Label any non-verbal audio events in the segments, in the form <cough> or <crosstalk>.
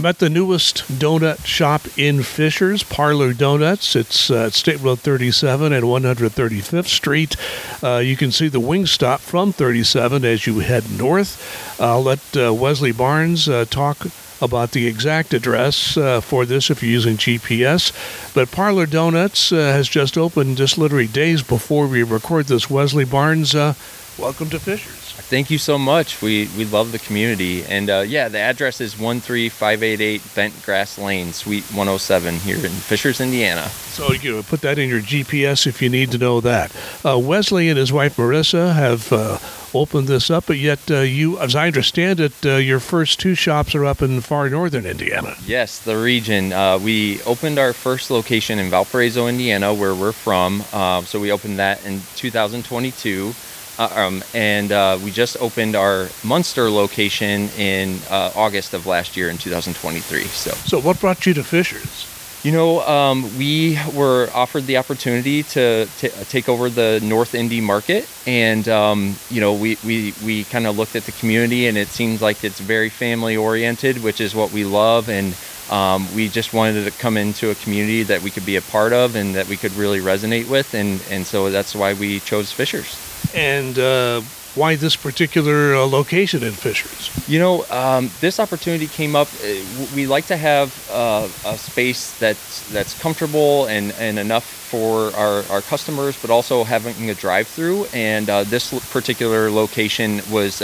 I'm at the newest donut shop in Fishers, Parlor Donuts. It's uh, State Road 37 and 135th Street. Uh, you can see the Wingstop from 37 as you head north. I'll let uh, Wesley Barnes uh, talk about the exact address uh, for this if you're using GPS. But Parlor Donuts uh, has just opened just literally days before we record this. Wesley Barnes, uh, welcome to Fishers. Thank you so much. We we love the community, and uh, yeah, the address is one three five eight eight Bent Grass Lane, Suite 107, here in Fishers, Indiana. So you know, put that in your GPS if you need to know that. Uh, Wesley and his wife Marissa have uh, opened this up, but yet uh, you, as I understand it, uh, your first two shops are up in far northern Indiana. Yes, the region. Uh, we opened our first location in Valparaiso, Indiana, where we're from. Uh, so we opened that in 2022. Uh, um, and uh, we just opened our Munster location in uh, August of last year in 2023. So, So what brought you to Fishers? you know, um, we were offered the opportunity to t- take over the North Indy market, and um, you know, we we, we kind of looked at the community, and it seems like it's very family oriented, which is what we love, and um, we just wanted to come into a community that we could be a part of and that we could really resonate with, and and so that's why we chose Fishers. And uh, why this particular uh, location in Fishers? You know, um, this opportunity came up. uh, We like to have uh, a space that's that's comfortable and, and enough for our, our customers, but also having a drive-through. And uh, this particular location was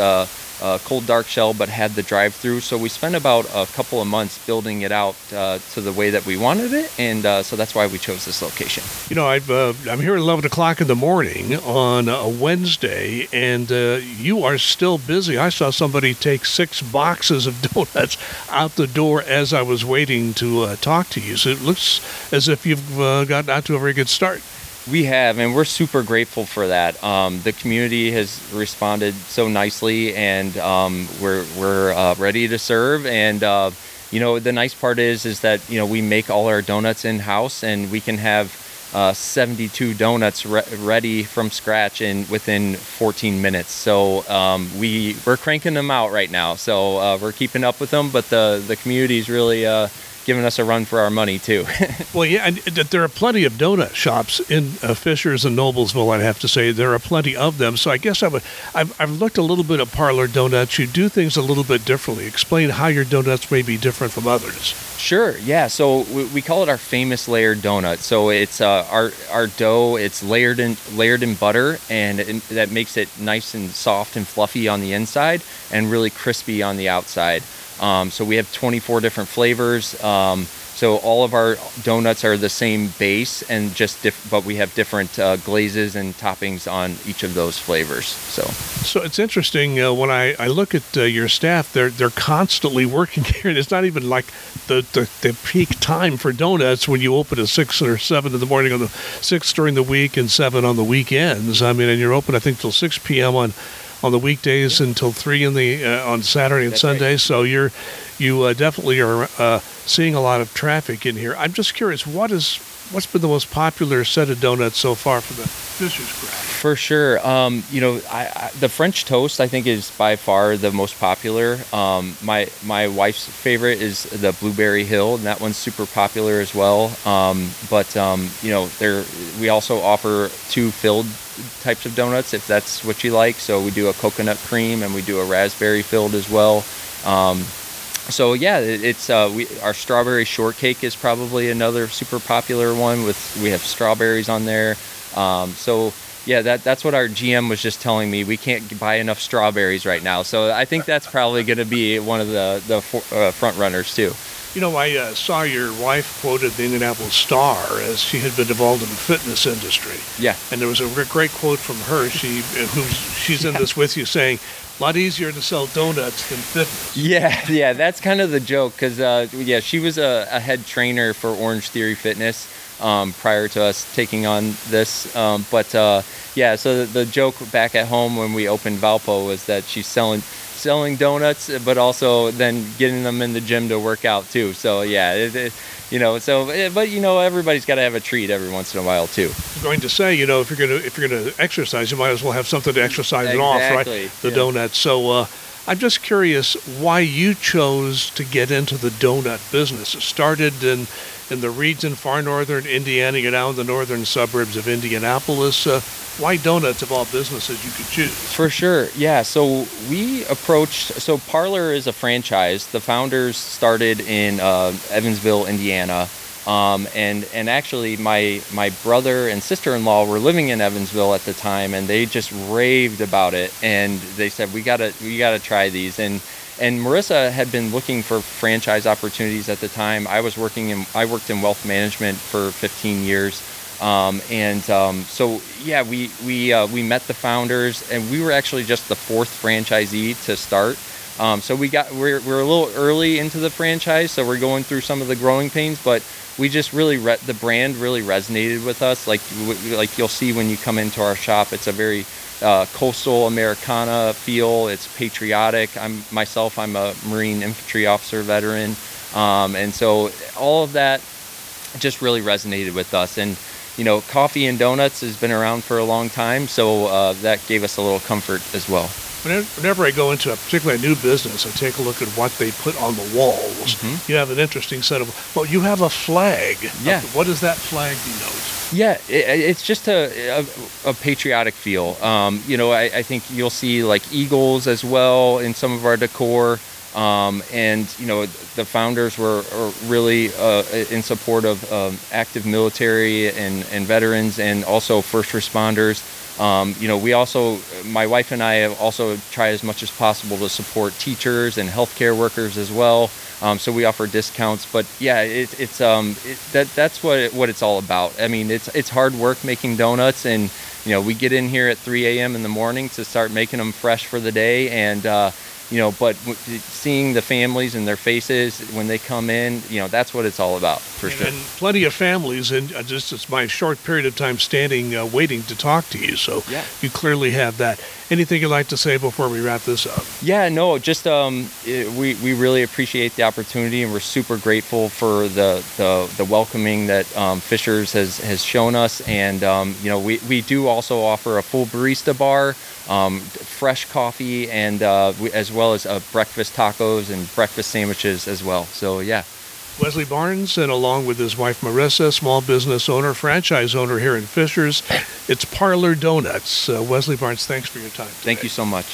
uh, uh, cold dark shell, but had the drive-through. So we spent about a couple of months building it out uh, to the way that we wanted it, and uh, so that's why we chose this location. You know, I've, uh, I'm here at 11 o'clock in the morning on a Wednesday, and uh, you are still busy. I saw somebody take six boxes of <laughs> donuts out the door as I was waiting to uh, talk to you. So it looks as if you've uh, gotten out to a very good start. We have, and we're super grateful for that. Um, the community has responded so nicely, and um, we're we're uh, ready to serve. And uh, you know, the nice part is is that you know we make all our donuts in house, and we can have uh, 72 donuts re- ready from scratch in within 14 minutes. So um, we we're cranking them out right now. So uh, we're keeping up with them, but the the community's really uh, giving us a run for our money too. <laughs> Well, yeah, and there are plenty of donut shops in uh, Fishers and Noblesville. I'd have to say there are plenty of them. So I guess I would. I've, I've looked a little bit at Parlor Donuts. You do things a little bit differently. Explain how your donuts may be different from others. Sure. Yeah. So we, we call it our famous layered donut. So it's uh, our our dough. It's layered in layered in butter, and it, that makes it nice and soft and fluffy on the inside, and really crispy on the outside. Um, so we have 24 different flavors. Um, so all of our donuts are the same base, and just diff- but we have different uh, glazes and toppings on each of those flavors. So So it's interesting uh, when I, I look at uh, your staff. They're they're constantly <laughs> working here, and it's not even like the, the the peak time for donuts when you open at six or seven in the morning on the six during the week and seven on the weekends. I mean, and you're open I think till six p.m. on on the weekdays until three in the uh, on Saturday and That's right. Sunday. So you're you uh, definitely are uh, seeing a lot of traffic in here. I'm just curious, what is what's been the most popular set of donuts so far for the Fisher's Craft? For sure. Um, you know, I, I, the French toast I think is by far the most popular. Um, my my wife's favorite is the Blueberry Hill, and that one's super popular as well. Um, but um, you know, there we also offer two filled types of donuts if that's what you like. So we do a coconut cream and we do a raspberry filled as well. Um, so yeah, it, it's uh, we our strawberry shortcake is probably another super popular one with we have strawberries on there. Um, so yeah, that that's what our GM was just telling me. We can't buy enough strawberries right now. So I think that's probably going to be one of the the for, uh, front runners too. You know, I uh, saw your wife quoted the Indianapolis Star as she had been involved in the fitness industry, Yeah. and there was a great quote from her. She, who's she's in this with you, saying, "A lot easier to sell donuts than fitness." Yeah, yeah, that's kind of the joke because uh, yeah, she was a, a head trainer for Orange Theory Fitness um, prior to us taking on this. Um, but uh, yeah, so the, the joke back at home when we opened Valpo was that she's selling selling donuts, but also then getting them in the gym to work out too. So yeah, it, it, you know, so eh, but you know, everybody's got to have a treat every once in a while too. I'm going to say, you know, if you're going to if you're to exercise, you might as well have something to exercise it off, right? The yeah. donuts. So. Uh, I'm just curious why you chose to get into the donut business. It started in in the region far northern Indiana, you know, in the northern suburbs of Indianapolis. Uh, why donuts of all businesses you could choose? For sure, yeah. So we approached. So Parlor is a franchise. The founders started in uh, Evansville, Indiana, um, and and actually my my brother and sister-in-law were living in Evansville at the time, and they just raved about it. And they said we gotta we gotta try these. And and Marissa had been looking for franchise opportunities at the time. I was working in I worked in wealth management for 15 years. Um, and um, so yeah, we we uh, we met the founders, and we were actually just the fourth franchisee to start. Um, so we got we're, we're a little early into the franchise, so we're going through some of the growing pains, but we just really re- the brand really resonated with us. Like like you'll see when you come into our shop, it's a very uh, coastal Americana feel. It's patriotic. I'm myself. I'm a Marine infantry officer veteran, um, and so all of that just really resonated with us. And you know, coffee and donuts has been around for a long time, so uh, that gave us a little comfort as well. Whenever I go into a particularly a new business, I take a look at what they put on the walls. Mm-hmm. You have an interesting set of. Well, you have a flag. Yeah. What does that flag denote? Yeah, it, it's just a, a, a patriotic feel. Um, you know, I, I, think you'll see like eagles as well in some of our decor. Um, and you know, the founders were, really uh, in support of um, active military and, and veterans, and also first responders. Um, you know, we also, my wife and I also try as much as possible to support teachers and healthcare workers as well. Um, so we offer discounts, but yeah, it, it's um, it, that that's what it, what it's all about. I mean, it's it's hard work making donuts, and you know, we get in here at 3 a.m. in the morning to start making them fresh for the day, and uh, you know but seeing the families and their faces when they come in you know that's what it's all about for and, sure. and plenty of families and just it's my short period of time standing uh, waiting to talk to you so yeah. you clearly have that. Anything you'd like to say before we wrap this up? Yeah no just um, it, we, we really appreciate the opportunity and we're super grateful for the the, the welcoming that um, fishers has has shown us and um, you know we, we do also offer a full barista bar um, fresh coffee, and uh, as well as uh, breakfast tacos and breakfast sandwiches as well. So yeah. Wesley Barnes, and along with his wife Marissa, small business owner, franchise owner here in Fishers, it's Parlor Donuts. Uh, Wesley Barnes, thanks for your time. Today. Thank you so much.